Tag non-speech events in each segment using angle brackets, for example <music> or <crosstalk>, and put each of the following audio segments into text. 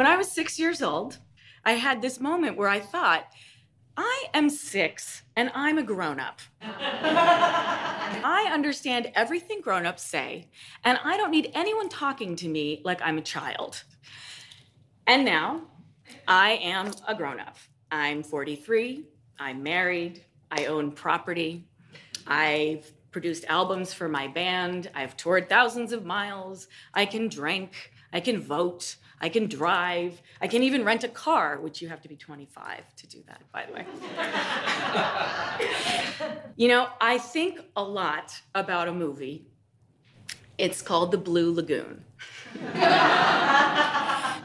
When I was six years old, I had this moment where I thought, I am six and I'm a grown up. I understand everything grown ups say, and I don't need anyone talking to me like I'm a child. And now I am a grown up. I'm 43, I'm married, I own property, I've produced albums for my band, I've toured thousands of miles, I can drink, I can vote, I can drive. I can even rent a car, which you have to be 25 to do that, by the way. you know, I think a lot about a movie. It's called The Blue Lagoon.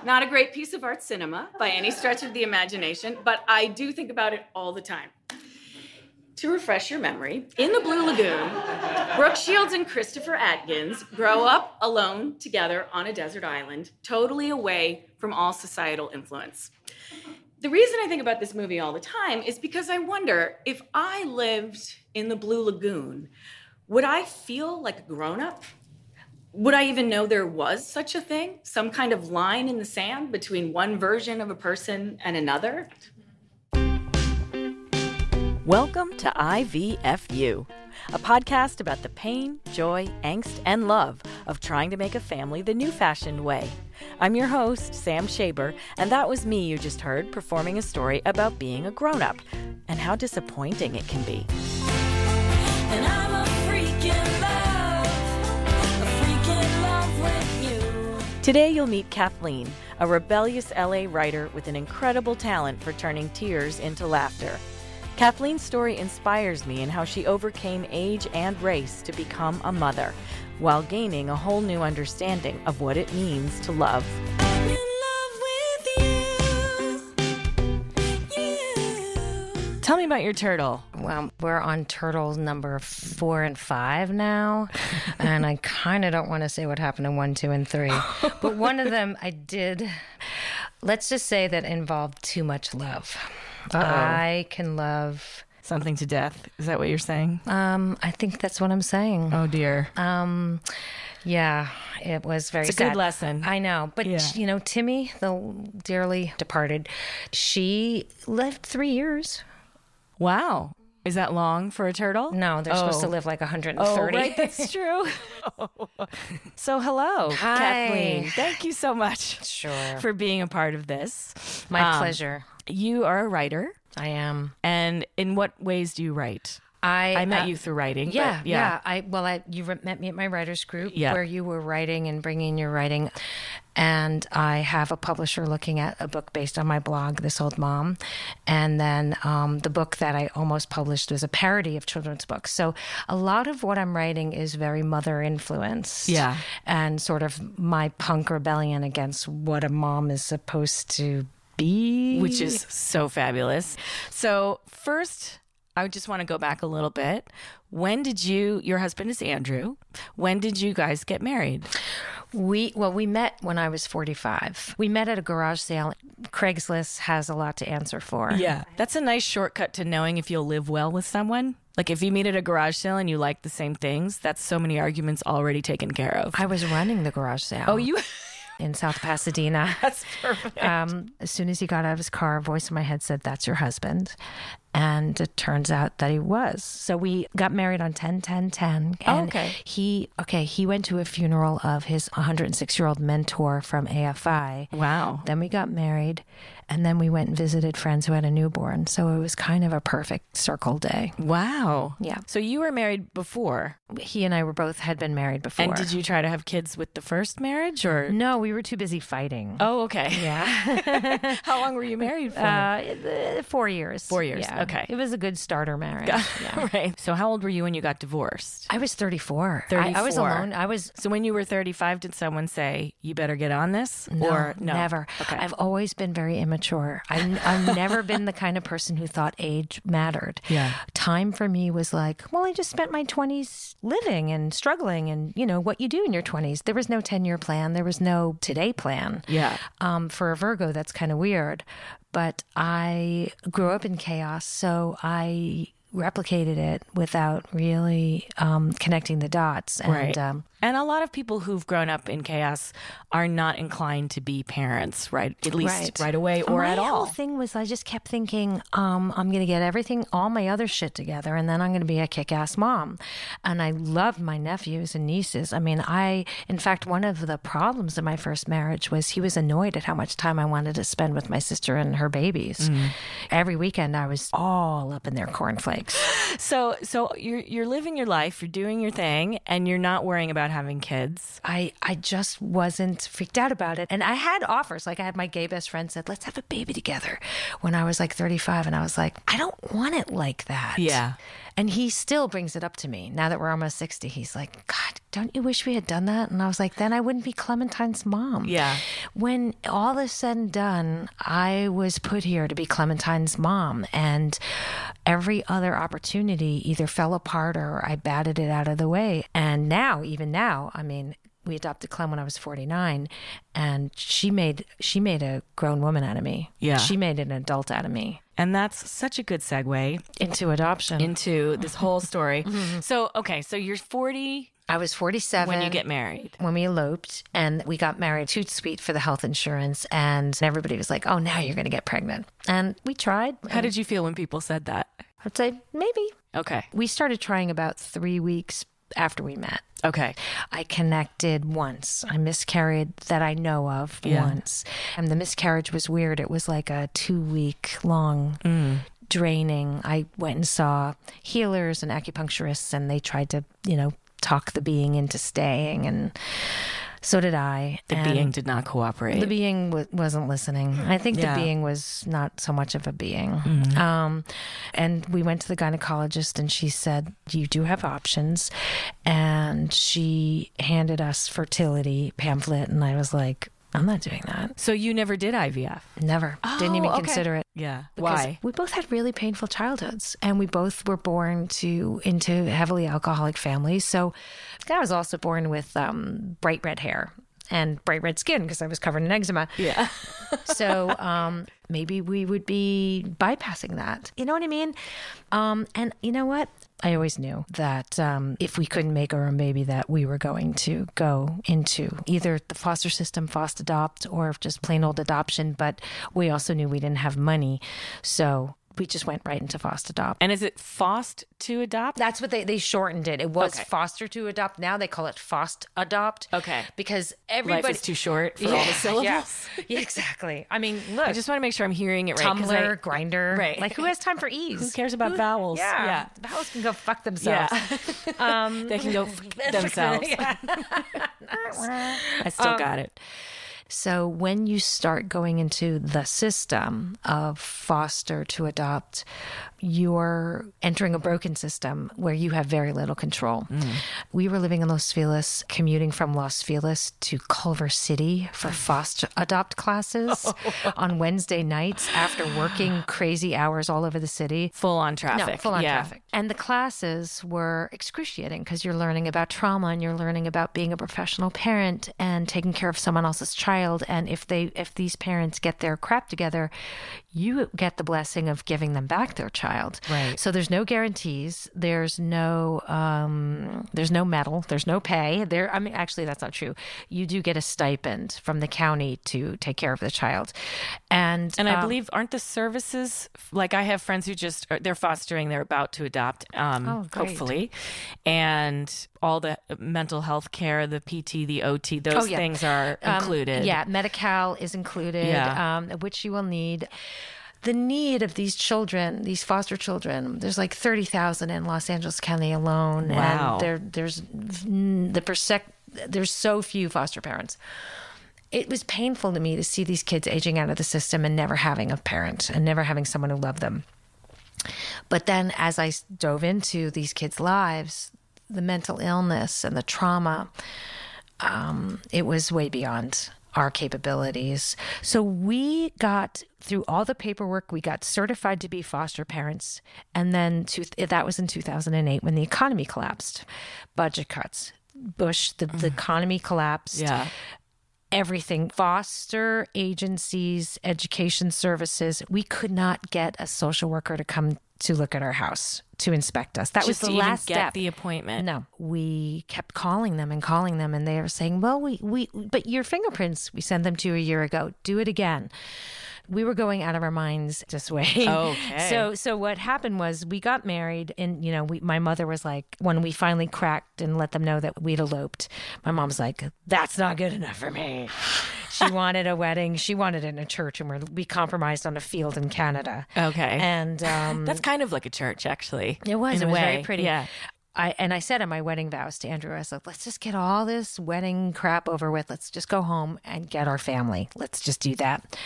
Not a great piece of art cinema by any stretch of the imagination, but I do think about it all the time to refresh your memory, in the Blue Lagoon, Brooke Shields and Christopher Atkins grow up alone together on a desert island, totally away from all societal influence. The reason I think about this movie all the time is because I wonder if I lived in the Blue Lagoon, would I feel like a grown up? Would I even know there was such a thing? Some kind of line in the sand between one version of a person and another? Welcome to IVFU, a podcast about the pain, joy, angst, and love of trying to make a family the new fashioned way. I'm your host, Sam Shaber, and that was me you just heard performing a story about being a grown up and how disappointing it can be. Today, you'll meet Kathleen, a rebellious LA writer with an incredible talent for turning tears into laughter. Kathleen's story inspires me in how she overcame age and race to become a mother while gaining a whole new understanding of what it means to love. Tell me about your turtle. Well, we're on turtle number four and five now. <laughs> and I kind of don't want to say what happened in one, two, and three. but one of them I did, let's just say that involved too much love. Uh-oh. I can love something to death. Is that what you're saying? Um, I think that's what I'm saying. Oh dear. Um, yeah, it was very. It's a sad. good lesson. I know, but yeah. you know, Timmy, the dearly departed, she lived three years. Wow. Is that long for a turtle? No, they're oh. supposed to oh. live like 130. Oh, right, that's <laughs> true. So, hello, Hi. Kathleen. Thank you so much sure. for being a part of this. My um, pleasure. You are a writer. I am. And in what ways do you write? I, I met uh, you through writing. Yeah, yeah, yeah. I well, I you met me at my writers group yeah. where you were writing and bringing your writing, and I have a publisher looking at a book based on my blog, This Old Mom, and then um, the book that I almost published was a parody of children's books. So a lot of what I'm writing is very mother influenced. Yeah, and sort of my punk rebellion against what a mom is supposed to be, which is so fabulous. So first I just want to go back a little bit. When did you, your husband is Andrew, when did you guys get married? We, well, we met when I was 45. We met at a garage sale. Craigslist has a lot to answer for. Yeah. That's a nice shortcut to knowing if you'll live well with someone. Like if you meet at a garage sale and you like the same things, that's so many arguments already taken care of. I was running the garage sale. Oh, you. In South Pasadena. <laughs> That's perfect. Um, as soon as he got out of his car, a voice in my head said, That's your husband. And it turns out that he was. So we got married on 10 10 10. And oh, okay. He, okay, he went to a funeral of his 106 year old mentor from AFI. Wow. Then we got married. And then we went and visited friends who had a newborn. So it was kind of a perfect circle day. Wow. Yeah. So you were married before? He and I were both had been married before. And did you try to have kids with the first marriage or? No, we were too busy fighting. Oh, okay. Yeah. <laughs> <laughs> How long were you married for? Uh, four years. Four years. Yeah. Okay. It was a good starter marriage. yeah. <laughs> right. So how old were you when you got divorced? I was 34. 34. I, I, was alone. I was. So when you were 35, did someone say, you better get on this? No, or no? Never. Okay. I've always been very immature. I I've never been the kind of person who thought age mattered. Yeah. Time for me was like, well, I just spent my 20s living and struggling and, you know, what you do in your 20s. There was no 10 year plan, there was no today plan. Yeah. Um, for a Virgo, that's kind of weird. But I grew up in chaos. So I replicated it without really um, connecting the dots. And, right. Um, and a lot of people who've grown up in chaos are not inclined to be parents, right? At least right, right away or My at all. My whole thing was I just kept thinking, um, I'm going to get everything, all my other shit together, and then I'm going to be a kick ass mom. And I loved my nephews and nieces. I mean, I, in fact, one of the problems in my first marriage was he was annoyed at how much time I wanted to spend with my sister and her babies. Mm. Every weekend I was all up in their cornflakes. So, so you're, you're living your life, you're doing your thing, and you're not worrying about having kids. I, I just wasn't freaked out about it. And I had offers. Like I had my gay best friend said, let's have a baby together when I was like 35. And I was like, I don't want it like that. Yeah. And he still brings it up to me now that we're almost 60. He's like, God, don't you wish we had done that? And I was like, then I wouldn't be Clementine's mom. Yeah. When all is said and done, I was put here to be Clementine's mom. And every other opportunity either fell apart or I batted it out of the way. And now, even now, I mean, we adopted Clem when I was 49 and she made she made a grown woman out of me. Yeah. She made an adult out of me. And that's such a good segue into adoption. Into this whole story. <laughs> mm-hmm. So, okay, so you're 40 I was 47 when you get married. When we eloped and we got married too sweet for the health insurance and everybody was like, "Oh, now you're going to get pregnant." And we tried. How did you feel when people said that? I'd say maybe. Okay. We started trying about 3 weeks after we met. Okay. I connected once. I miscarried that I know of yeah. once. And the miscarriage was weird. It was like a two week long mm. draining. I went and saw healers and acupuncturists, and they tried to, you know, talk the being into staying. And so did I. The and being did not cooperate. The being w- wasn't listening. I think yeah. the being was not so much of a being. Mm-hmm. Um, and we went to the gynecologist, and she said, You do have options. And she handed us fertility pamphlet, and I was like, I'm not doing that. So you never did IVF? Never. Oh, Didn't even oh, okay. consider it. Yeah. Why? We both had really painful childhoods and we both were born to into heavily alcoholic families. So I was also born with um, bright red hair and bright red skin because I was covered in eczema. Yeah. <laughs> so um, maybe we would be bypassing that. You know what I mean? Um, and you know what? I always knew that um, if we couldn't make our own baby, that we were going to go into either the foster system, foster adopt, or just plain old adoption. But we also knew we didn't have money, so we just went right into foster adopt. And is it FOST to adopt? That's what they, they shortened it. It was okay. foster to adopt. Now they call it FOST adopt. Okay. Because everybody. Life is too short for yeah, all the syllables. Yeah. exactly. I mean, look. I just want to make sure I'm hearing it right. Tumblr, I, Grindr. Right. Like, who has time for ease? Who cares about who, vowels? Yeah. yeah. Vowels can go fuck themselves. Yeah. <laughs> um, they can go fuck <laughs> themselves. <laughs> I still um, got it. So when you start going into the system of foster to adopt, you're entering a broken system where you have very little control. Mm. We were living in Los Feliz, commuting from Los Feliz to Culver City for foster adopt classes <laughs> on Wednesday nights after working crazy hours all over the city. Full on traffic. No, full on yeah. traffic. And the classes were excruciating because you're learning about trauma and you're learning about being a professional parent and taking care of someone else's child. And if they if these parents get their crap together, you get the blessing of giving them back their child. Right. So there's no guarantees. There's no um, there's no medal. There's no pay. There. I mean, actually, that's not true. You do get a stipend from the county to take care of the child, and and I um, believe aren't the services like I have friends who just they're fostering. They're about to adopt. Um, oh, hopefully, and all the mental health care, the PT, the OT, those oh, yeah. things are um, included. Yeah, Medi-Cal is included, yeah. um, which you will need. The need of these children, these foster children, there's like 30,000 in Los Angeles County alone. Wow. And there, there's the percent, there's so few foster parents it was painful to me to see these kids aging out of the system and never having a parent and never having someone who loved them. But then as I dove into these kids' lives, the mental illness and the trauma, um, it was way beyond our capabilities. So we got through all the paperwork, we got certified to be foster parents. And then to, that was in 2008 when the economy collapsed, budget cuts. Bush, the, the mm. economy collapsed. Yeah everything foster agencies, education services. We could not get a social worker to come to look at our house to inspect us. That Just was the last get step. the appointment. No, we kept calling them and calling them, and they were saying, "Well, we we but your fingerprints we sent them to you a year ago. Do it again." We were going out of our minds <laughs> this way. Okay. So so what happened was we got married, and you know, we, my mother was like, when we finally cracked and let them know that we'd eloped, my mom's like, "That's not good enough for me." <laughs> She wanted a wedding. She wanted it in a church, and we're, we compromised on a field in Canada. Okay. And um, That's kind of like a church, actually. it was. it a was way. very pretty. Yeah. I and I said in my wedding vows to Andrew, I was like, let's just get all this wedding crap over with. Let's just go home and get our family. Let's just do that.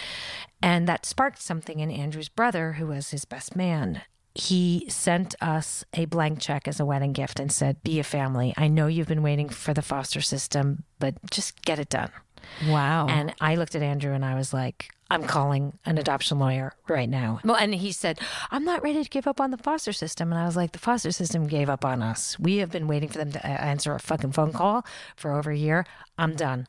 And that sparked something in Andrew's brother, who was his best man. He sent us a blank check as a wedding gift and said, Be a family. I know you've been waiting for the foster system, but just get it done. Wow. And I looked at Andrew and I was like, I'm calling an adoption lawyer right now. Well, and he said, I'm not ready to give up on the foster system. And I was like, the foster system gave up on us. We have been waiting for them to uh, answer a fucking phone call for over a year. I'm done.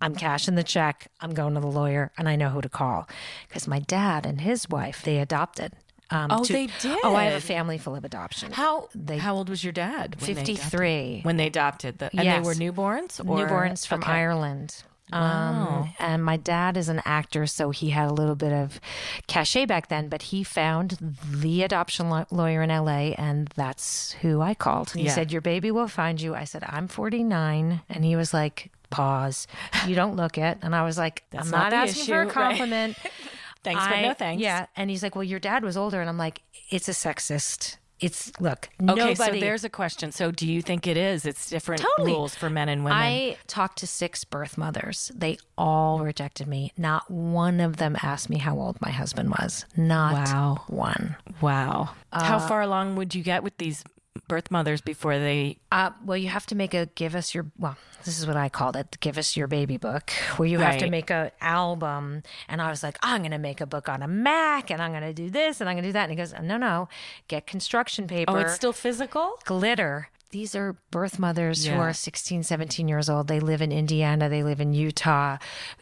I'm cashing the check. I'm going to the lawyer and I know who to call. Because my dad and his wife, they adopted. Um, Oh, to- they did. Oh, I have a family full of adoption. how they- how old was your dad? adopted? 53. When they adopted the and Yes. they were newborns or newborns from Okay. Ireland. Um, and my dad is an actor, so he had a little bit of cachet back then. But he found the adoption law- lawyer in LA, and that's who I called. He Yeah. said, "Your baby will find you." I said, "I'm 49," and he was like, "Pause. You don't look it." And I was like, That's "I'm not not, asking for a issue, <laughs> right. compliment." <laughs> Thanks, but no thanks. Yeah, and he's like, "Well, your dad was older," and I'm like, "It's a sexist." It's look, Okay, nobody. so there's a question. So do you think it is? It's different Totally. rules for men and women. I talked to six birth mothers. They all rejected me. Not one of them asked me how old my husband was. Not Wow. one. wow. how uh, far along would you get with these birth mothers before they Uh, well, you have to make a give us your well. This is what I called it. Give us your baby book, where you have to make a album. And I was like, I'm going to make a book on a Mac, and I'm going to do this, and I'm going to do that. And he goes, No, no, get construction paper. Oh, it's still physical? glitter. These are birth mothers who are 16, 17 years old. They live in Indiana. They live in Utah.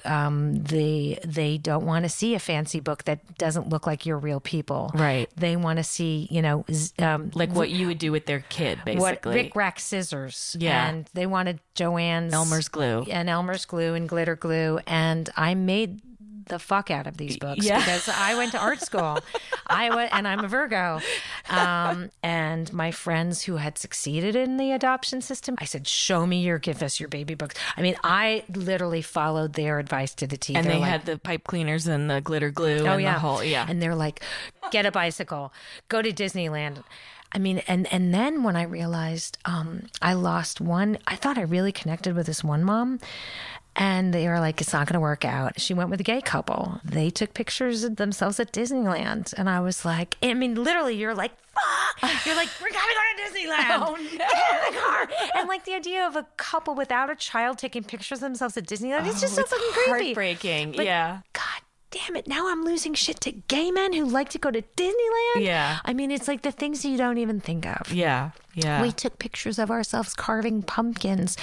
Um, they they don't want to see a fancy book that doesn't look like your real people. Right. They want to see, you know, um, Like what you would do with their kid, basically. what Rick Rack scissors. Yeah. And they wanted Joanne's Elmer's glue. and Elmer's glue and glitter glue. And I made the fuck out of these books Yeah. because I went to art school. I went, and I'm a Virgo. Um, and my friends who had succeeded in the adoption system, I said, "Show me your, give us your baby books." I mean, I literally followed their advice to the T. and They're they like, had the pipe cleaners and the glitter glue Oh and yeah, the whole yeah. And they're like, get a bicycle, go to Disneyland. I mean, and and then when I realized um, I lost one, I thought I really connected with this one mom. And they were like, it's not going to work out. She went with a gay couple. They took pictures of themselves at Disneyland. And I was like, I mean, literally, you're like, fuck. You're like, we're going to go to Disneyland. <laughs> Oh, Get in the car. And like the idea of a couple without a child taking pictures of themselves at Disneyland, it's just so Oh, it's fucking creepy. heartbreaking. But yeah. God damn it. Now I'm losing shit to gay men who like to go to Disneyland. Yeah. I mean, it's like the things you don't even think of. Yeah. Yeah. We took pictures of ourselves carving pumpkins.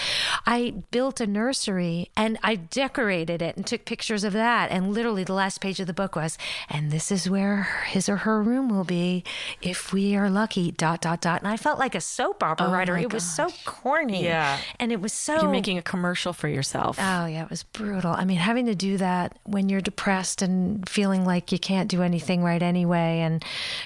I built a nursery and I decorated it and took pictures of that. And literally, the last page of the book was, and this is where his or her room will be if we are lucky, dot, dot, dot. And I felt like a soap opera oh writer. Oh my It was so corny. Yeah. And it was so. You're making a commercial for yourself. Oh, yeah, it was brutal. I mean, having to do that when you're depressed and feeling like you can't do anything right anyway and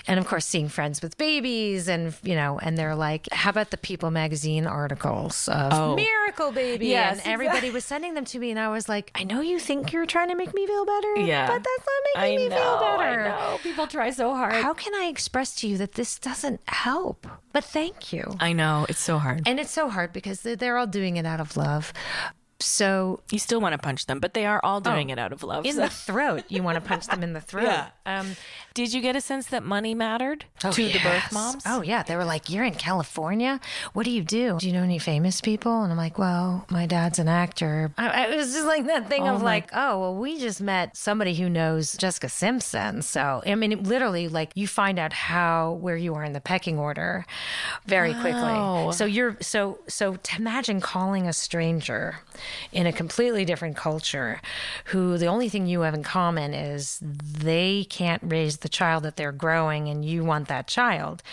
and of course seeing friends with babies and you know, and they're like, "How about the People magazine articles of Oh. miracle baby?" Yes, and everybody <laughs> was sending them to me and I was like, "I know you think you're trying to make me feel better, Yeah. but that's not I making know. me feel better." I know. People try so hard. How can I express to you that this doesn't help? But thank you. I know. It's so hard. And it's so hard because they're all doing it out of love. So You still want to punch them, but they are all doing it out of love. in so- the throat. You want to punch them in the <laughs> throat. Yeah. Um, Did you get a sense that money mattered oh, to the birth moms? Oh, yeah. They were like, You're in California? What do you do? Do you know any famous people? And I'm like, Well, my dad's an actor. I, I- it was just like that thing of my- like, Oh, well, we just met somebody who knows Jessica Simpson. So, I mean, it literally, like, you find out how, where you are in the pecking order very Wow. quickly. So you're, so, so to imagine calling a stranger in a completely different culture who the only thing you have in common is they can't raise the child that they're growing and you want that child.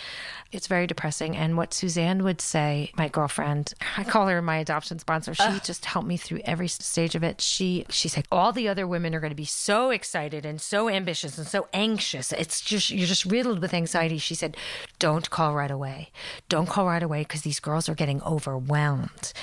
It's very depressing. And what Suzanne would say, my girlfriend, I call her my adoption sponsor. She uh. just helped me through every stage of it. She she said all the other women are going to be so excited and so ambitious and so anxious. It's just you're just riddled with anxiety. She said, "Don't call right away. Don't call right away because these girls are getting overwhelmed."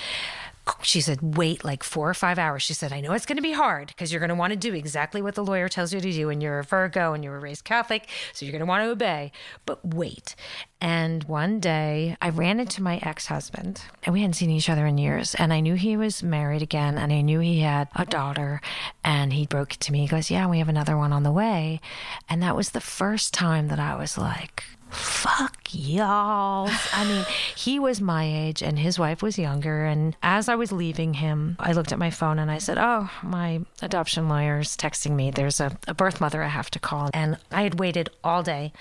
She said, wait like four or five hours. She said, I know it's going to be hard because you're going to want to do exactly what the lawyer tells you to do. And you're a Virgo and you were raised Catholic. So you're going to want to obey, but wait. And one day I ran into my ex husband and we hadn't seen each other in years. And I knew he was married again and I knew he had a daughter. And he broke it to me. He goes, Yeah, we have another one on the way. And that was the first time that I was like, fuck y'all. I mean, he was my age and his wife was younger. And as I was leaving him, I looked at my phone and I said, Oh, my adoption lawyer's texting me. There's a, a birth mother I have to call. And I had waited all day.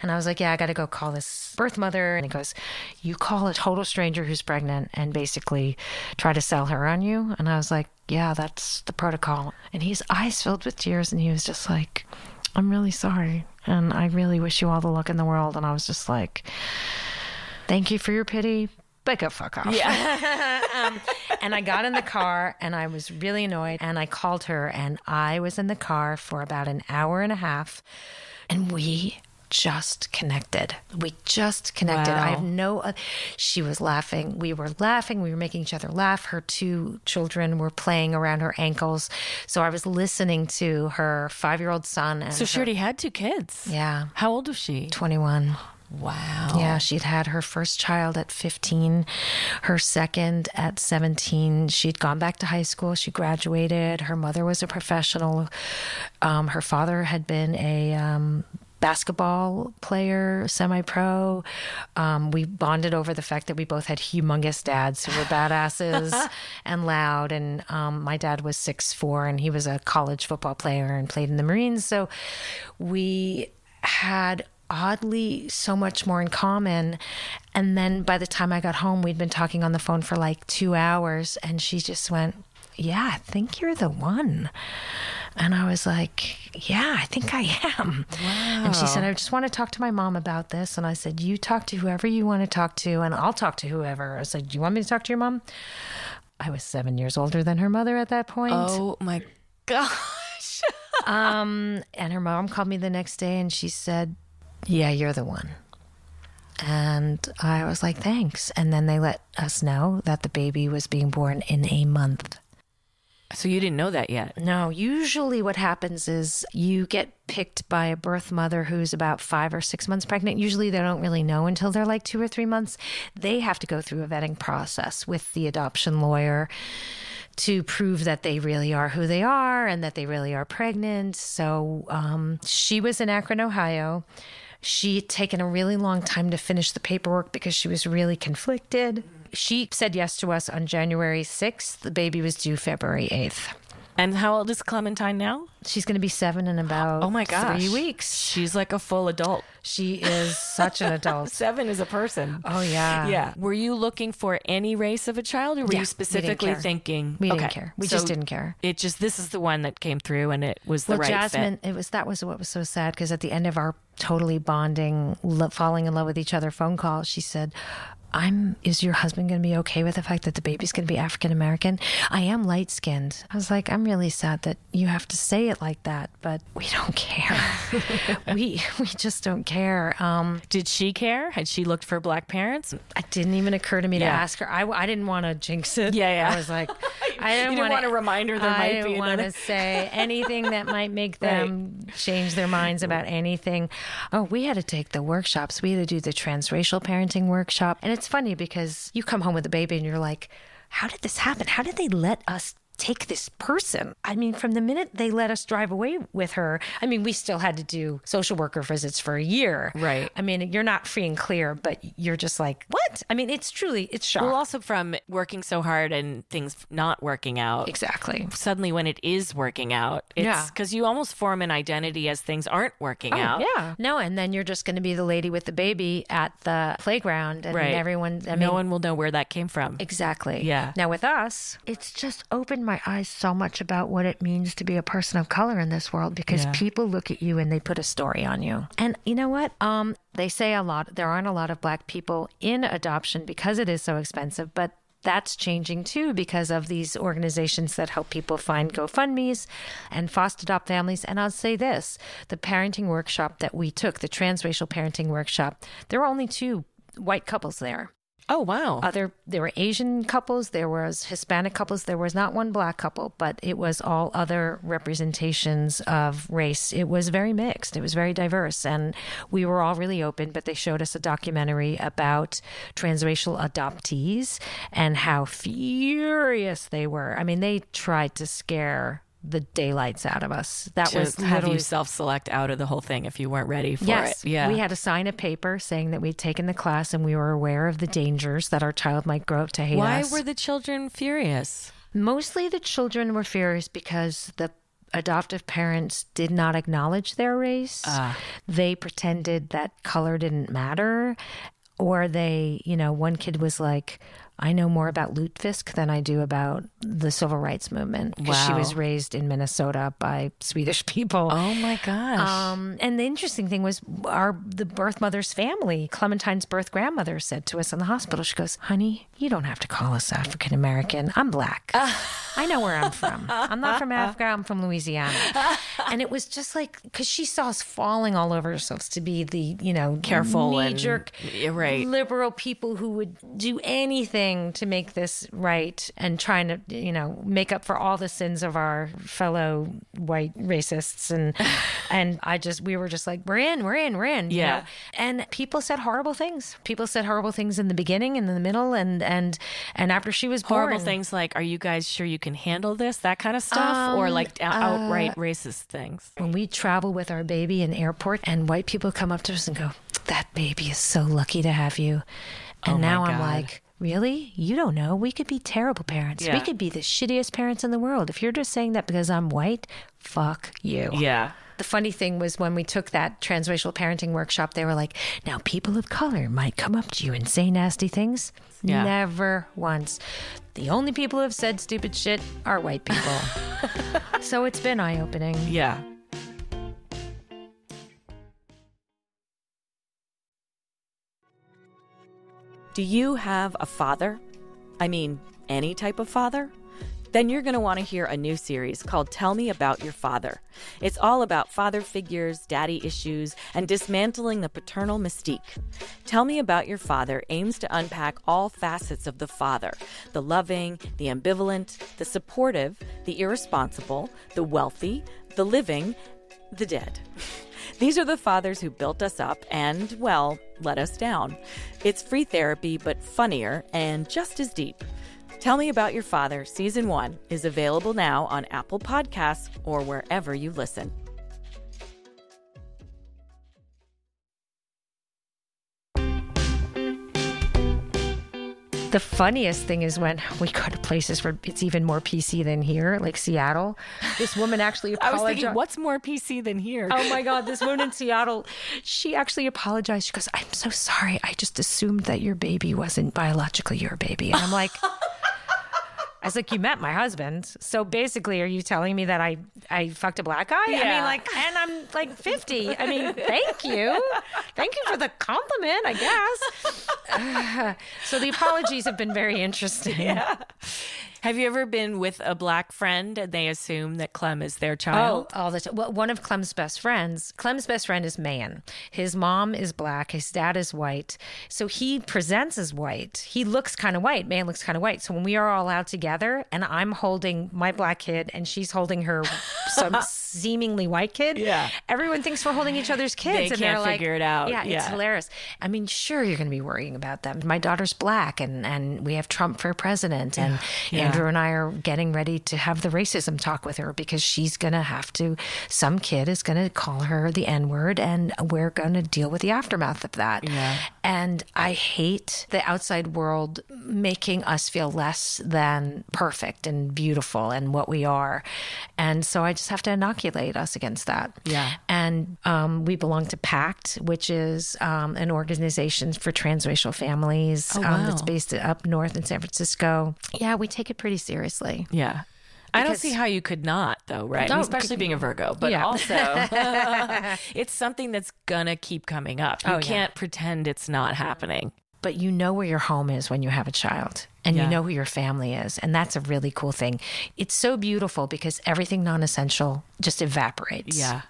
And I was like, Yeah, I got to go call this birth mother. And he goes, You call a total stranger who's pregnant and basically try to sell her on you. And I was like, Yeah, that's the protocol. And his eyes filled with tears and he was just like, I'm really sorry. And I really wish you all the luck in the world. And I was just like, thank you for your pity, but go fuck off. Yeah. <laughs> <laughs> um, and I got in the car and I was really annoyed. And I called her and I was in the car for about an hour and a half. And we just connected. We just connected. Wow. I have no. Uh, she was laughing. We were laughing. We were making each other laugh. Her two children were playing around her ankles. So I was listening to her five year old son. so she her, already had two kids. Yeah. How old was she? 21. Wow. Yeah, she'd had her first child at 15, her second at 17. She'd gone back to high school. She graduated. Her mother was a professional. Um, her father had been a um, basketball player, semi pro. Um, we bonded over the fact that we both had humongous dads who were badasses <laughs> and loud. And um, my dad was six four, and he was a college football player and played in the Marines. So we had oddly so much more in common. And then by the time I got home, we'd been talking on the phone for like two hours, and she just went, Yeah, I think you're the one. And I was like, Yeah, I think I am. Wow. And she said, I just want to talk to my mom about this. And I said, You talk to whoever you want to talk to, and I'll talk to whoever. I said, Do you want me to talk to your mom? I was seven years older than her mother at that point. Oh my gosh. <laughs> um, and her mom called me the next day and she said, Yeah, you're the one. And I was like, thanks. And then they let us know that the baby was being born in a month. So you didn't know that yet? No. Usually, what happens is you get picked by a birth mother who's about five or six months pregnant. Usually, they don't really know until they're like two or three months. They have to go through a vetting process with the adoption lawyer to prove that they really are who they are and that they really are pregnant. So um, she was in Akron, Ohio. She'd taken a really long time to finish the paperwork because she was really conflicted she said yes to us on January 6th. The baby was due February 8th. And how old is Clementine now? She's going to be seven in about oh my gosh. three weeks. She's like a full adult. She is such an adult. <laughs> seven is a person. Oh yeah, yeah. Were you looking for any race of a child, or were yeah, you specifically we thinking we didn't care? We so just didn't care. It just this is the one that came through, and it was the well, right Jasmine. Fit. It was that was what was so sad because at the end of our totally bonding, lo- falling in love with each other phone call, she said, I'm, is your husband going to be okay with the fact that the baby's going to be African American? I am light skinned. I was like, I'm really sad that you have to say it like that, but we don't care. <laughs> we, we just don't care. Um, Did she care? Had she looked for black parents? It didn't even occur to me yeah. to ask her. I, I didn't want to jinx it. Yeah, yeah. I was like, <laughs> I didn't, didn't want to remind her there I might didn't want to say <laughs> anything that might make them right. change their minds about anything. Oh, we had to take the workshops. We had to do the transracial parenting workshop. And it's funny because you come home with a baby and you're like, how did this happen? How did they let us take this person. I mean, from the minute they let us drive away with her, I mean, we still had to do social worker visits for a year. Right. I mean, you're not free and clear, but you're just like, what? I mean, it's truly, it's shock. Well, also from working so hard and things not working out. Exactly. Suddenly, when it is working out, it's Yeah. because you almost form an identity as things aren't working Oh, out. yeah. No, and then you're just going to be the lady with the baby at the playground, and Right. everyone. I mean, no one will know where that came from. Exactly. Yeah. Now with us, it's just opened my eyes so much about what it means to be a person of color in this world because Yeah. people look at you and they put a story on you. And you know what? Um, they say a lot. There aren't a lot of black people in adoption because it is so expensive, but. That's changing too because of these organizations that help people find GoFundMe's and foster adopt families. And I'll say this the parenting workshop that we took, the transracial parenting workshop, there were only two white couples there Oh, wow. other there were asian couples there was hispanic couples there was not one black couple but it was all other representations of race. It was very mixed. It was very diverse and we were all really open but they showed us a documentary about transracial adoptees and how furious they were. I mean they tried to scare the daylights out of us that to was have you self-select out of the whole thing if you weren't ready for Yes. it. Yeah. We had to sign a paper saying that we'd taken the class and we were aware of the dangers that our child might grow up to hate Why us. were the children furious? Mostly the children were furious because the adoptive parents did not acknowledge their race. Ah. They pretended that color didn't matter. Or they, you know, one kid was like, I know more about lutefisk than I do about the civil rights movement because she was raised in Minnesota by Swedish <laughs> people. Oh my gosh. Um, and the interesting thing was our the birth mother's family, Clementine's birth grandmother, said to us in the hospital, she goes, "Honey, you don't have to call us African American. I'm black. <laughs> I know where I'm from. I'm not from Africa. I'm from Louisiana." And it was just like because she saw us falling all over ourselves to be the you know Careful knee jerk right. liberal people who would do anything to make this right and trying to you know make up for all the sins of our fellow white racists and <sighs> and I just we were just like we're in we're in we're in you Yeah. know? and people said horrible things people said horrible things in the beginning and in the middle and and and after she was Horrible born things like, are you guys sure you can handle this? That kind of stuff? or Um, like uh, outright racist things? when we travel with our baby in airport and white people come up to us and go that baby is so lucky to have you and Oh now i'm like really you don't know we could be terrible parents we could be the shittiest parents in the world if you're just saying that because i'm white fuck you Yeah. the funny thing was when we took that transracial parenting workshop, they were like, now people of color might come up to you and say nasty things. Yeah. Never once. The only people who have said stupid shit are white people. <laughs> so it's been eye opening. Yeah. Do you have a father? I mean, any type of father? Then you're going to want to hear a new series called Tell Me About Your Father. It's all about father figures, daddy issues, and dismantling the paternal mystique. Tell Me About Your Father aims to unpack all facets of the father the loving, the ambivalent, the supportive, the irresponsible, the wealthy, the living, the dead. <laughs> These are the fathers who built us up and, well, let us down. It's free therapy, but funnier and just as deep. Tell Me About Your Father, Season 1 is available now on Apple Podcasts or wherever you listen. The funniest thing is when we go to places where it's even more PC than here, like Seattle. This woman actually <laughs> I was apologized. thinking, what's more PC than here? Oh my God, this woman in <laughs> Seattle, she actually apologized. She goes, I'm so sorry. I just assumed that your baby wasn't biologically your baby. And I'm like, <laughs> I was like, you met my husband. So basically, are you telling me that I, I fucked a black guy? I mean, like, and I'm like 50. I mean, thank you. Thank you for the compliment, I guess. <sighs> so the apologies have been very interesting. Have you ever been with a black friend and they assume that Clem is their child? Oh, child? all the time. Well, one of Clem's best friends, Clem's best friend is man. His mom is black. His dad is white. So he presents as white. He looks kind of white. Man looks kind of white. So when we are all out together and I'm holding my black kid and she's holding her <laughs> some seemingly white kid. Yeah. Everyone thinks we're holding each other's kids. They and can't they're like, figure it out. Yeah, Yeah. it's hilarious. I mean, sure, you're going to be worrying about them. My daughter's black, and, and we have Trump for president. And Yeah. Andrew and I are getting ready to have the racism talk with her because she's going to have to, some kid is going to call her the N word, and we're going to deal with the aftermath of that. Yeah. And I hate the outside world making us feel less than perfect and beautiful and what we are. And so I just have to inoculate us against that. Yeah. And um, we belong to PACT, which is um, an organization for transracial families Oh, um, that's based up north in San Francisco. Yeah, we take it pretty seriously. Yeah. I don't see how you could not, though, right? Especially being a Virgo, but Yeah. also <laughs> <laughs> it's something that's gonna keep coming up. You Oh, yeah. can't pretend it's not happening. But you know where your home is when you have a child. And Yeah. you know who your family is. And that's a really cool thing. It's so beautiful because everything non essential just evaporates. Yeah.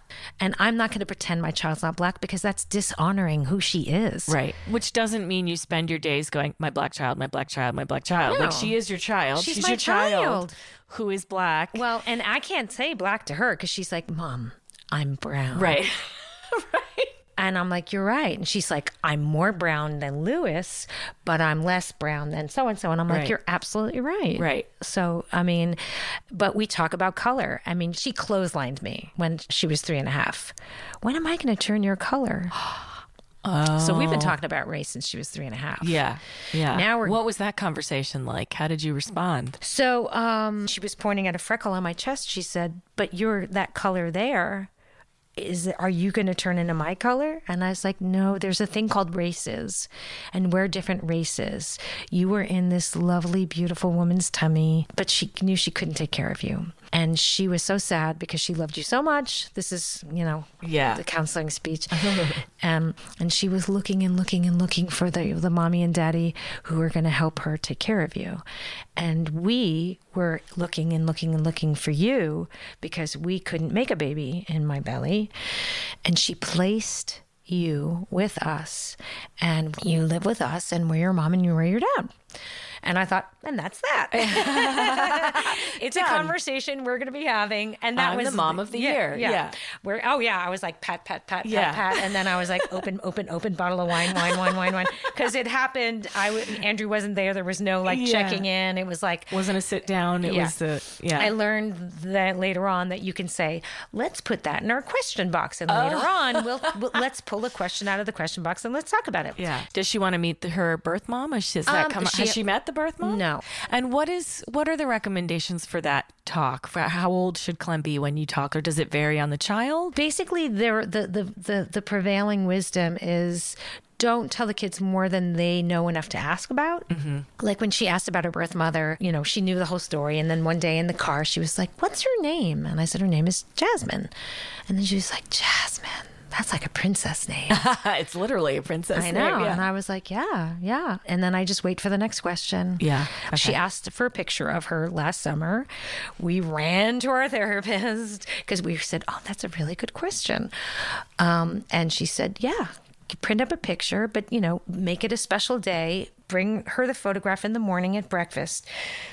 And I'm not going to pretend my child's not black because that's dishonoring who she is. Right. Which doesn't mean you spend your days going, my black child, my black child, my black child. No. Like she is your child. She's She's, my your child, child. who is black. Well, and I can't say black to her because she's like, Mom, I'm brown. right. <laughs> <laughs> right. And I'm like, You're right. And she's like, I'm more brown than Lewis, but I'm less brown than so and so. And I'm like, You're absolutely right. Right. So, I mean, but we talk about color. I mean, she clotheslined me when she was three and a half. When am I going to turn your color? <gasps> So we've been talking about race since she was three and a half. Oh. Yeah. Yeah. Now we're- What was that conversation like? How did you respond? So um, she was pointing at a freckle on my chest. She said, "But you're that color there. Is are you going to turn into my color?" And I was like, "No. There's a thing called races, and we're different races. You were in this lovely, beautiful woman's tummy, but she knew she couldn't take care of you." And she was so sad because she loved you so much. This is, you know, Yeah. the counseling speech. <laughs> um, and she was looking and looking and looking for the, the mommy and daddy who were going to help her take care of you. And we were looking and looking and looking for you because we couldn't make a baby in my belly. And she placed you with us, and you live with us, and we're your mom and you were your dad. And I thought, and that's that. <laughs> it's a conversation we're going to be having, and that I'm was the mom of the year. Yeah. Where oh yeah, I was like pat pat pat Yeah. pat pat, and then I was like <laughs> open open open bottle of wine wine wine wine wine because it happened. I w- Andrew wasn't there. There was no like Yeah. checking in. It was like Wasn't a sit down. It Yeah. was a yeah. I learned that later on that you can say, let's put that in our question box. And later Oh. on, we'll, we'll let's pull a question out of the question box and let's talk about it. Yeah. Does she want to meet the, her birth mom? She, has that Um, come, she- has she met the birth mom? No. And what is what are the recommendations for that talk? For how old should Clem be when you talk, or does it vary on the child? Basically, there the, the, the, the prevailing wisdom is don't tell the kids more than they know enough to ask about. Mm-hmm. Like when she asked about her birth mother, you know, she knew the whole story. And then one day in the car, she was like, What's her name? And I said, Her name is Jasmine. And then she was like, Jasmine. That's like a princess name. <laughs> it's literally a princess. I name, know. yeah. And I was like, yeah, yeah. And then I just wait for the next question. Yeah, She asked for a picture of her last summer. We ran to our <laughs> therapist because we said, oh, that's a really good question. Um, and she said, yeah, print up a picture, but, you know, make it a special day. Bring her the photograph in the morning at breakfast.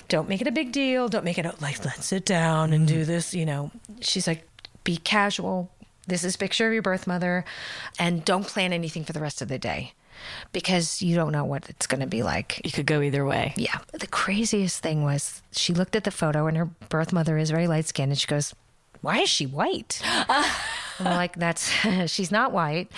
Don't make it a big deal. Don't make it a, like, let's sit down and do this, you know. She's like, be casual. This is a picture of your birth mother. And don't plan anything for the rest of the day because you don't know what it's going to be like. you could go either way. Yeah. The craziest thing was she looked at the photo and her birth mother is very light skinned and she goes, Why is she white? <laughs> like, That's <laughs> she's not white.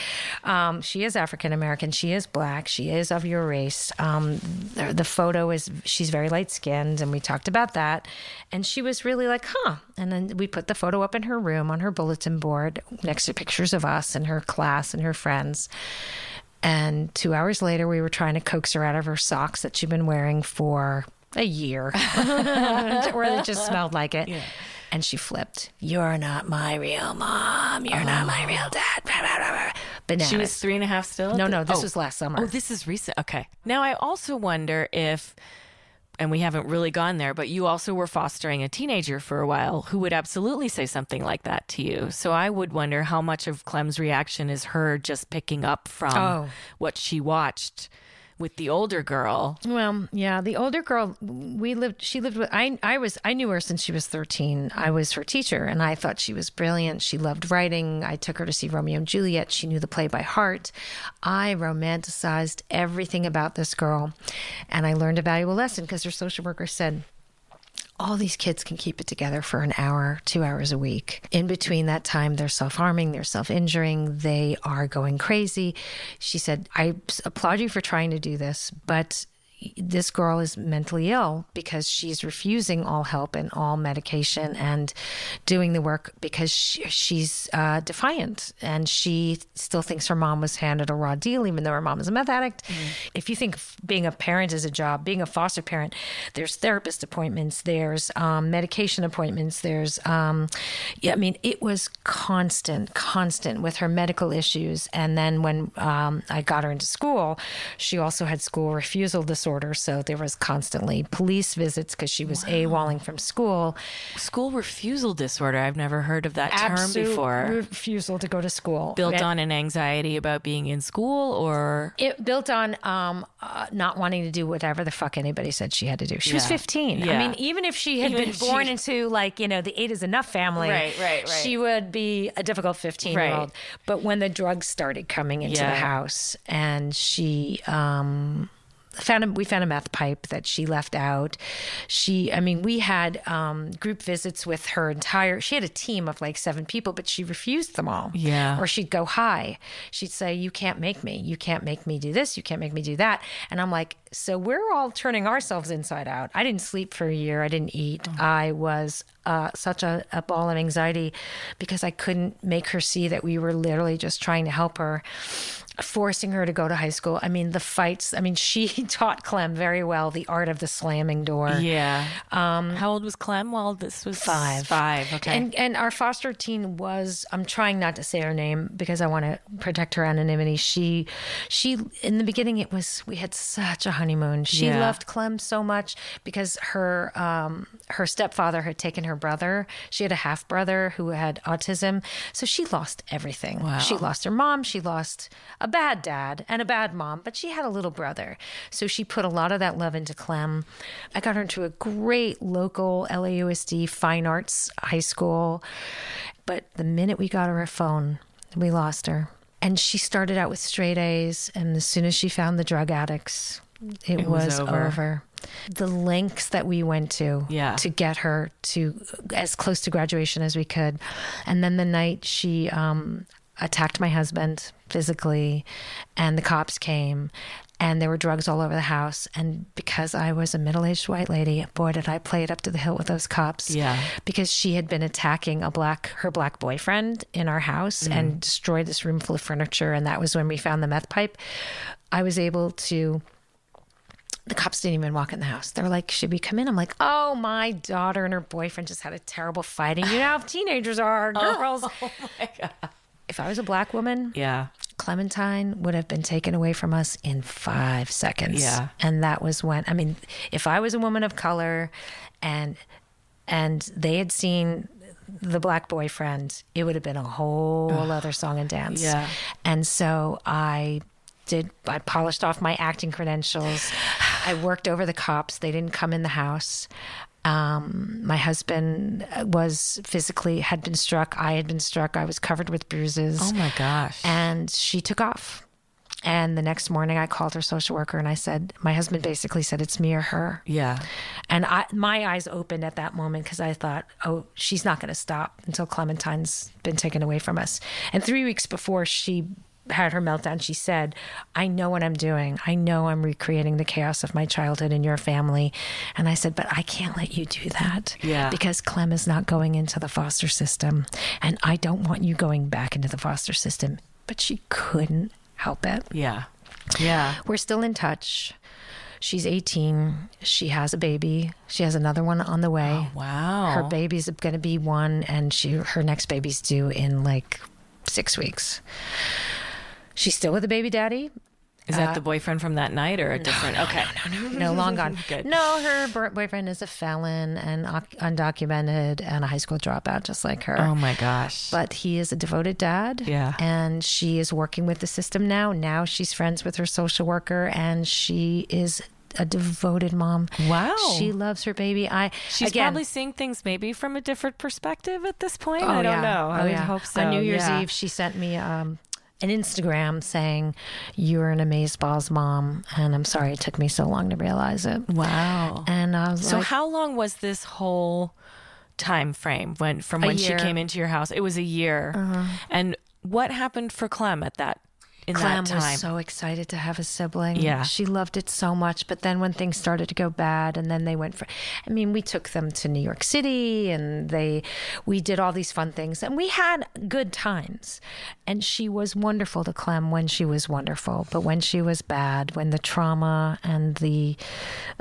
Um, she is African American. She is black. She is of your race. Um, the, the photo is she's very light skinned and we talked about that. And she was really like, Huh. And then we put the photo up in her room on her bulletin board next to pictures of us and her class and her friends. And two hours later, we were trying to coax her out of her socks that she'd been wearing for a year, <laughs> or they just smelled like it. And she flipped. You're not my real mom. You're not my real oh. dad. Blah, blah, blah. Bananas. She was three and a half still? no, no. This Oh. was last summer. Oh, this is recent. Okay. Now, I also wonder if, and we haven't really gone there, but you also were fostering a teenager for a while who would absolutely say something like that to you. So I would wonder how much of Clem's reaction is her just picking up from Oh. what she watched with the older girl. Well, yeah, the older girl we lived she lived with I I was I knew her since she was 13. I was her teacher and I thought she was brilliant. She loved writing. I took her to see Romeo and Juliet. She knew the play by heart. I romanticized everything about this girl and I learned a valuable lesson because her social worker said all these kids can keep it together for an hour, two hours a week. In between that time, they're self harming, they're self injuring, they are going crazy. She said, I applaud you for trying to do this, but this girl is mentally ill because she's refusing all help and all medication and doing the work because she, she's uh, defiant and she still thinks her mom was handed a raw deal even though her mom is a meth addict. Mm. If you think being a parent is a job, being a foster parent, there's therapist appointments, there's um, medication appointments, there's um, yeah, I mean it was constant, constant with her medical issues. And then when um, I got her into school, she also had school refusal disorder disorder. So there was constantly police visits because she was wow. AWOLing from school. School refusal disorder. I've never heard of that Absolute term before. Refusal to go to school. Built it, on an anxiety about being in school or? It built on um, uh, not wanting to do whatever the fuck anybody said she had to do. She yeah. was 15. Yeah. I mean, even if she had even been born she... into like, you know, the eight is enough family, right, right, right. she would be a difficult 15 year old. But when the drugs started coming into yeah. the house and she, um, found a, we found a meth pipe that she left out. She, I mean, we had um, group visits with her entire. She had a team of like seven people, but she refused them all. Yeah. Or she'd go high. She'd say, "You can't make me. You can't make me do this. You can't make me do that." And I'm like, so we're all turning ourselves inside out. I didn't sleep for a year. I didn't eat. Oh. I was uh, such a, a ball of anxiety because I couldn't make her see that we were literally just trying to help her forcing her to go to high school. I mean, the fights. I mean, <laughs> she taught Clem very well the art of the slamming door. Yeah. Um, How old was Clem while this was five? Five. Okay. And and our foster teen was. I'm trying not to say her name because I want to protect her anonymity. She, she in the beginning it was we had such a honeymoon. She yeah. loved Clem so much because her um, her stepfather had taken her brother. She had a half brother who had autism, so she lost everything. Wow. She lost her mom. She lost a bad dad and a bad mom, but she had a little brother. So she put a lot of that love into Clem. I got her into a great local LAUSD fine arts high school. But the minute we got her a phone, we lost her. And she started out with straight A's. And as soon as she found the drug addicts, it, it was, was over. over. The lengths that we went to yeah. to get her to as close to graduation as we could. And then the night she um, attacked my husband physically, and the cops came, and there were drugs all over the house. And because I was a middle aged white lady, boy, did I play it up to the hill with those cops. Yeah. Because she had been attacking a black, her black boyfriend in our house mm. and destroyed this room full of furniture. And that was when we found the meth pipe. I was able to the cops didn't even walk in the house. They're like, "Should we come in?" I'm like, "Oh, my daughter and her boyfriend just had a terrible fighting. You know how teenagers are, <laughs> oh, girls." <laughs> Oh, my god! if I was a black woman, yeah, Clementine would have been taken away from us in five seconds. Yeah. And that was when I mean, if I was a woman of color and and they had seen the black boyfriend, it would have been a whole Ugh. other song and dance. Yeah. And so I did I polished off my acting credentials. I worked over the cops. They didn't come in the house. Um, my husband was physically had been struck. I had been struck. I was covered with bruises. Oh my gosh! And she took off. And the next morning, I called her social worker and I said, my husband basically said it's me or her. Yeah. And I, my eyes opened at that moment because I thought, oh, she's not going to stop until Clementine's been taken away from us. And three weeks before she had her meltdown, she said, I know what I'm doing. I know I'm recreating the chaos of my childhood in your family. And I said, But I can't let you do that. Yeah. Because Clem is not going into the foster system. And I don't want you going back into the foster system. But she couldn't help it. Yeah. Yeah. We're still in touch. She's 18. She has a baby. She has another one on the way. Oh, wow. Her baby's going to be one, and she her next baby's due in like six weeks she's still with the baby daddy Is that uh, the boyfriend from that night or a different? No, okay. No, no, no, no, long gone. Good. No, her boyfriend is a felon and undocumented and a high school dropout, just like her. Oh my gosh. But he is a devoted dad. Yeah. And she is working with the system now. Now she's friends with her social worker and she is a devoted mom. Wow. She loves her baby. I She's again, probably seeing things maybe from a different perspective at this point. Oh, I don't yeah. know. Oh, I would yeah. hope so. On New Year's yeah. Eve, she sent me um, an Instagram saying, You're an Amazeballs mom. And I'm sorry it took me so long to realize it. Wow. And I was so, like, how long was this whole time frame when from when she came into your house? It was a year. Uh-huh. And what happened for Clem at that in Clem that time. was so excited to have a sibling. Yeah. She loved it so much. But then when things started to go bad and then they went for I mean, we took them to New York City and they we did all these fun things and we had good times. And she was wonderful to Clem when she was wonderful. But when she was bad, when the trauma and the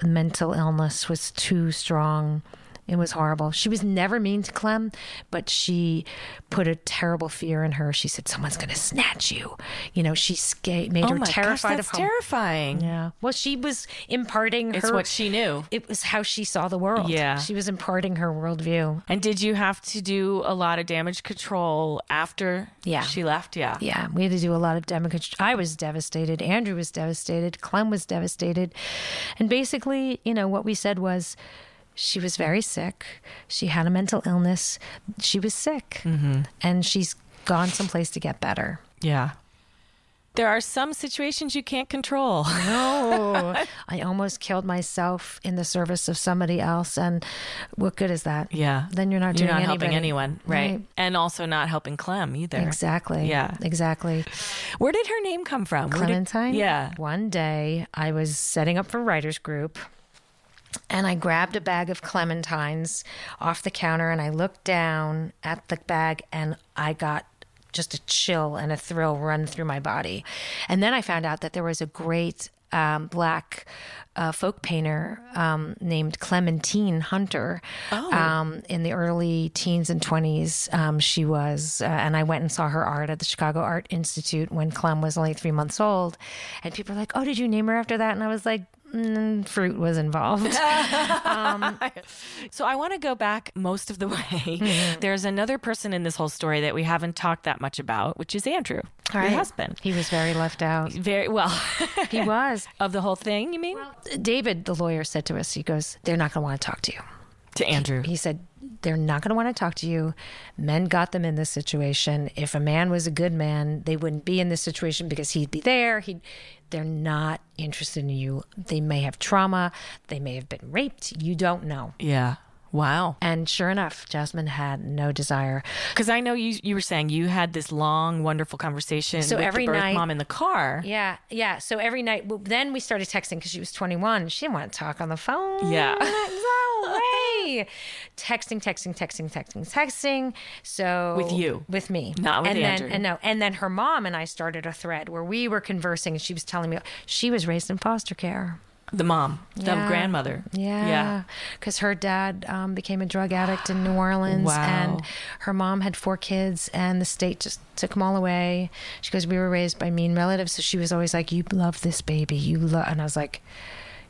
mental illness was too strong, it was horrible. She was never mean to Clem, but she put a terrible fear in her. She said, "Someone's going to snatch you." You know, she sca- made oh her my terrified gosh, that's of home. terrifying. Yeah. Well, she was imparting It's her. what she knew. It was how she saw the world. Yeah. She was imparting her worldview. And did you have to do a lot of damage control after Yeah. she left? Yeah. Yeah, we had to do a lot of damage. I was devastated. Andrew was devastated. Clem was devastated. And basically, you know, what we said was, she was very sick. She had a mental illness. She was sick. Mm-hmm. And she's gone someplace to get better. Yeah. There are some situations you can't control. <laughs> No. I almost killed myself in the service of somebody else. And what good is that? Yeah. Then you're not You're not helping anyone. Right. Right. And also not helping Clem either. Exactly. Yeah. Exactly. Where did her name come from? Where did- Clementine? yeah. One day I was setting up for writers group and I grabbed a bag of clementines off the counter and I looked down at the bag and I got just a chill and a thrill run through my body. And then I found out that there was a great um, black uh, folk painter um, named Clementine Hunter. Oh. Um, in the early teens and 20s, um, she was, uh, and I went and saw her art at the Chicago Art Institute when Clem was only three months old. And people were like, Oh, did you name her after that? And I was like, Fruit was involved. <laughs> So I want to go back most of the <laughs> way. Mm-hmm. There's another person in this whole story that we haven't talked that much about, which is Andrew, your husband. He was very left out. Very well. <laughs> He was. of the whole thing, you mean? David, the lawyer, said to us, he goes, They're not going to want to talk to you. to Andrew. He said, They're not going to want to talk to you. Men got them in this situation. If a man was a good man, they wouldn't be in this situation because he'd be there. He'd, they're not interested in you. They may have trauma. They may have been raped. You don't know. yeah. Wow. And sure enough, Jasmine had no desire. Because I know you you were saying you had this long, wonderful conversation So with every night- mom in the car. Yeah, yeah. So every night, well, then we started texting because she was 21. She didn't want to talk on the phone. Yeah. <laughs> no way. <laughs> Texting, texting, texting, texting, texting. So With you? with me, Not with and Andrew. Then, and no, and then her mom and I started a thread where we were conversing, and she was telling me she was raised in foster care. The mom, the grandmother. Yeah. Yeah, because her dad um, became a drug addict in New Orleans, Wow. and her mom had four kids, and the state just took them all away. She goes, "We were raised by mean relatives," so she was always like, "You love this baby, you love," and I was like,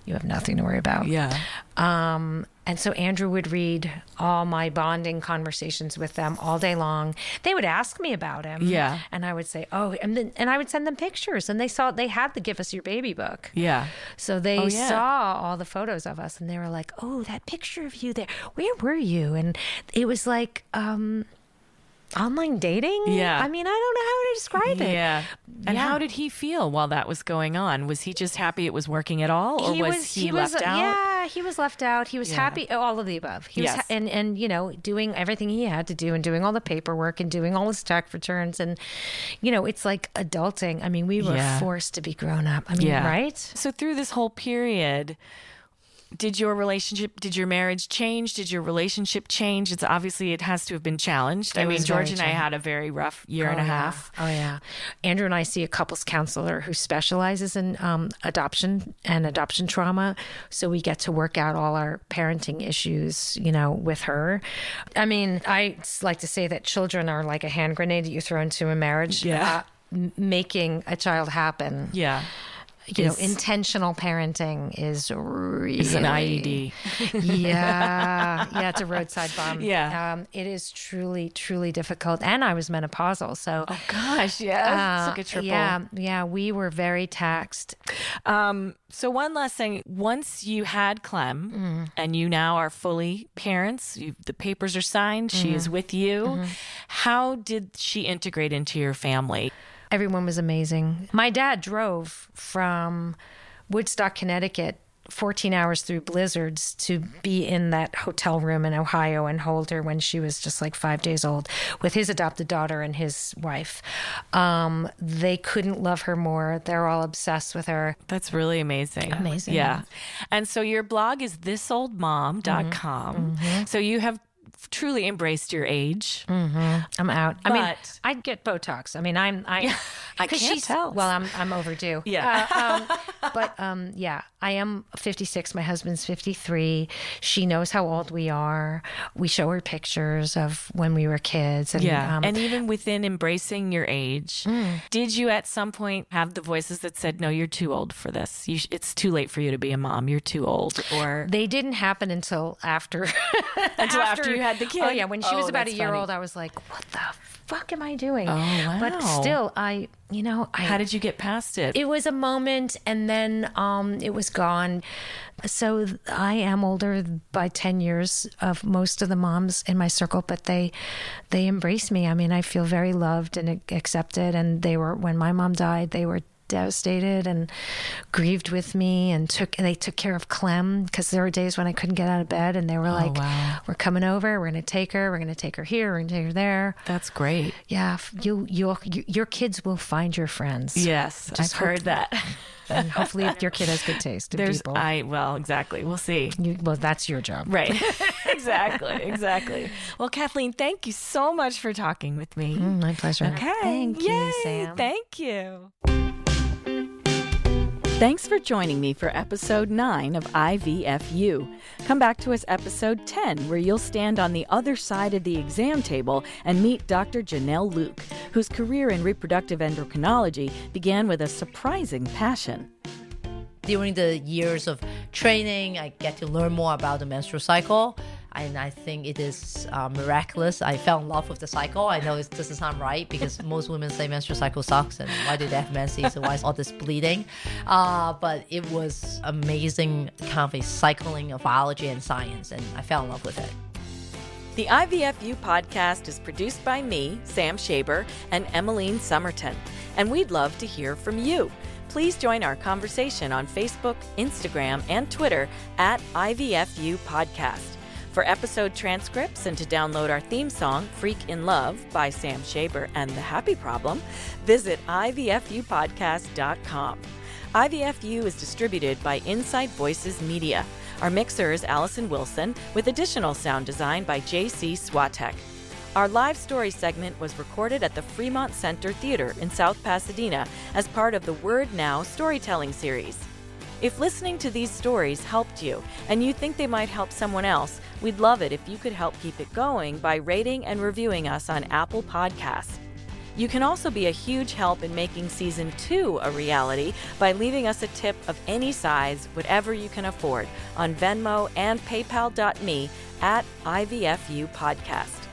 "You have nothing to worry about." Yeah. Um, and so Andrew would read all my bonding conversations with them all day long. They would ask me about him. Yeah. And I would say, oh, and then, and I would send them pictures and they saw, they had the Give Us Your Baby book. Yeah. So they Oh, yeah. saw all the photos of us and they were like, oh, that picture of you there, where were you? And it was like, um, online dating. Yeah. I mean, I don't know how to describe it. Yeah. And Yeah. how did he feel while that was going on? Was he just happy it was working at all, or was, he, left out? Yeah, he was left out. He was Yeah. happy. Oh, all of the above. He was, Yes. ha- and and you know, doing everything he had to do, and doing all the paperwork, and doing all his tax returns, and you know, it's like adulting. I mean, we were Yeah. forced to be grown up. I mean, right? So through this whole period, did your relationship, did your marriage change? Did your relationship change? It's obviously it has to have been challenged. I mean, George and I had a very rough year and Oh, a yeah. half. Oh yeah. Andrew and I see a couples counselor who specializes in um, adoption and adoption trauma, so we get to work out all our parenting issues, you know, with her. I mean, I like to say that children are like a hand grenade that you throw into a marriage. Yeah. Uh, making a child happen Yeah. You know, intentional parenting is really is an IED. yeah, yeah, it's a roadside bomb. <laughs> Yeah, um, it is truly, truly difficult. And I was menopausal, so oh gosh, yeah, uh, like a triple. Yeah, yeah, we were very taxed. Um, so one last thing: once you had Clem, mm. and you now are fully parents, you, the papers are signed. Mm-hmm. She is with you. Mm-hmm. How did she integrate into your family? Everyone was amazing. My dad drove from Woodstock, Connecticut 14 hours through blizzards to be in that hotel room in Ohio and hold her when she was just like five days old with his adopted daughter and his wife. Um, they couldn't love her more. They're all obsessed with her. That's really amazing. Amazing. Yeah. And so your blog is thisoldmom.com. Mm-hmm. Mm-hmm. So you have truly embraced your age. Mm-hmm. I'm out. But, I mean, I'd get Botox. I mean, I'm I. <laughs> I can't tell. Well, I'm I'm overdue. Yeah. Uh, um, <laughs> but um, yeah, I am 56. My husband's 53. She knows how old we are. We show her pictures of when we were kids. And, yeah. Um, and even within embracing your age, mm. did you at some point have the voices that said, "No, you're too old for this. You, it's too late for you to be a mom. You're too old." Or they didn't happen until after <laughs> until after, after you had the kid. Oh yeah, when she oh, was about a year funny. old, I was like, "What the fuck am I doing?" Oh wow. But still, I you know, I, how did you get past it? It was a moment, and then um, it was gone. So I am older by ten years of most of the moms in my circle, but they they embrace me. I mean, I feel very loved and accepted. And they were when my mom died, they were devastated and grieved with me and took and they took care of Clem because there were days when I couldn't get out of bed and they were oh, like wow. we're coming over we're going to take her we're going to take her here we're going to take her there. That's great. Yeah you you your kids will find your friends. Yes Just I've heard that. <laughs> and hopefully your kid has good taste There's people. I well exactly. We'll see. You, well that's your job. Right. <laughs> <laughs> Exactly exactly. Well Kathleen thank you so much for talking with me. Mm, my pleasure. Okay. Thank Yay, you Sam. Thank you Thanks for joining me for episode 9 of IVFU. Come back to us episode 10, where you'll stand on the other side of the exam table and meet Dr. Janelle Luke, whose career in reproductive endocrinology began with a surprising passion. During the years of training, I get to learn more about the menstrual cycle and I think it is uh, miraculous. I fell in love with the cycle. I know it doesn't sound right because <laughs> most women say menstrual cycle sucks and why do they have menses and why is all this bleeding? Uh, but it was amazing kind of a cycling of biology and science, and I fell in love with it. The IVFU podcast is produced by me, Sam Shaber, and Emmeline Summerton, and we'd love to hear from you. Please join our conversation on Facebook, Instagram, and Twitter at IVFU Podcast. For episode transcripts and to download our theme song, Freak in Love by Sam Shaber and The Happy Problem, visit IVFUpodcast.com. IVFU is distributed by Insight Voices Media. Our mixer is Allison Wilson, with additional sound design by J.C. Swatek. Our live story segment was recorded at the Fremont Center Theater in South Pasadena as part of the Word Now storytelling series. If listening to these stories helped you and you think they might help someone else, we'd love it if you could help keep it going by rating and reviewing us on Apple Podcasts. You can also be a huge help in making season two a reality by leaving us a tip of any size, whatever you can afford, on Venmo and PayPal.me at IVFU Podcast.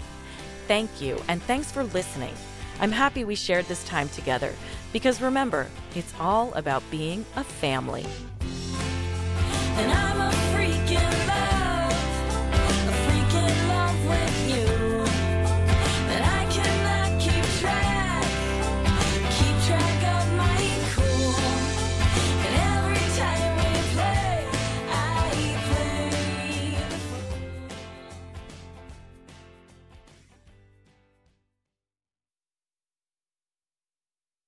Thank you, and thanks for listening. I'm happy we shared this time together because remember, it's all about being a family and I'm a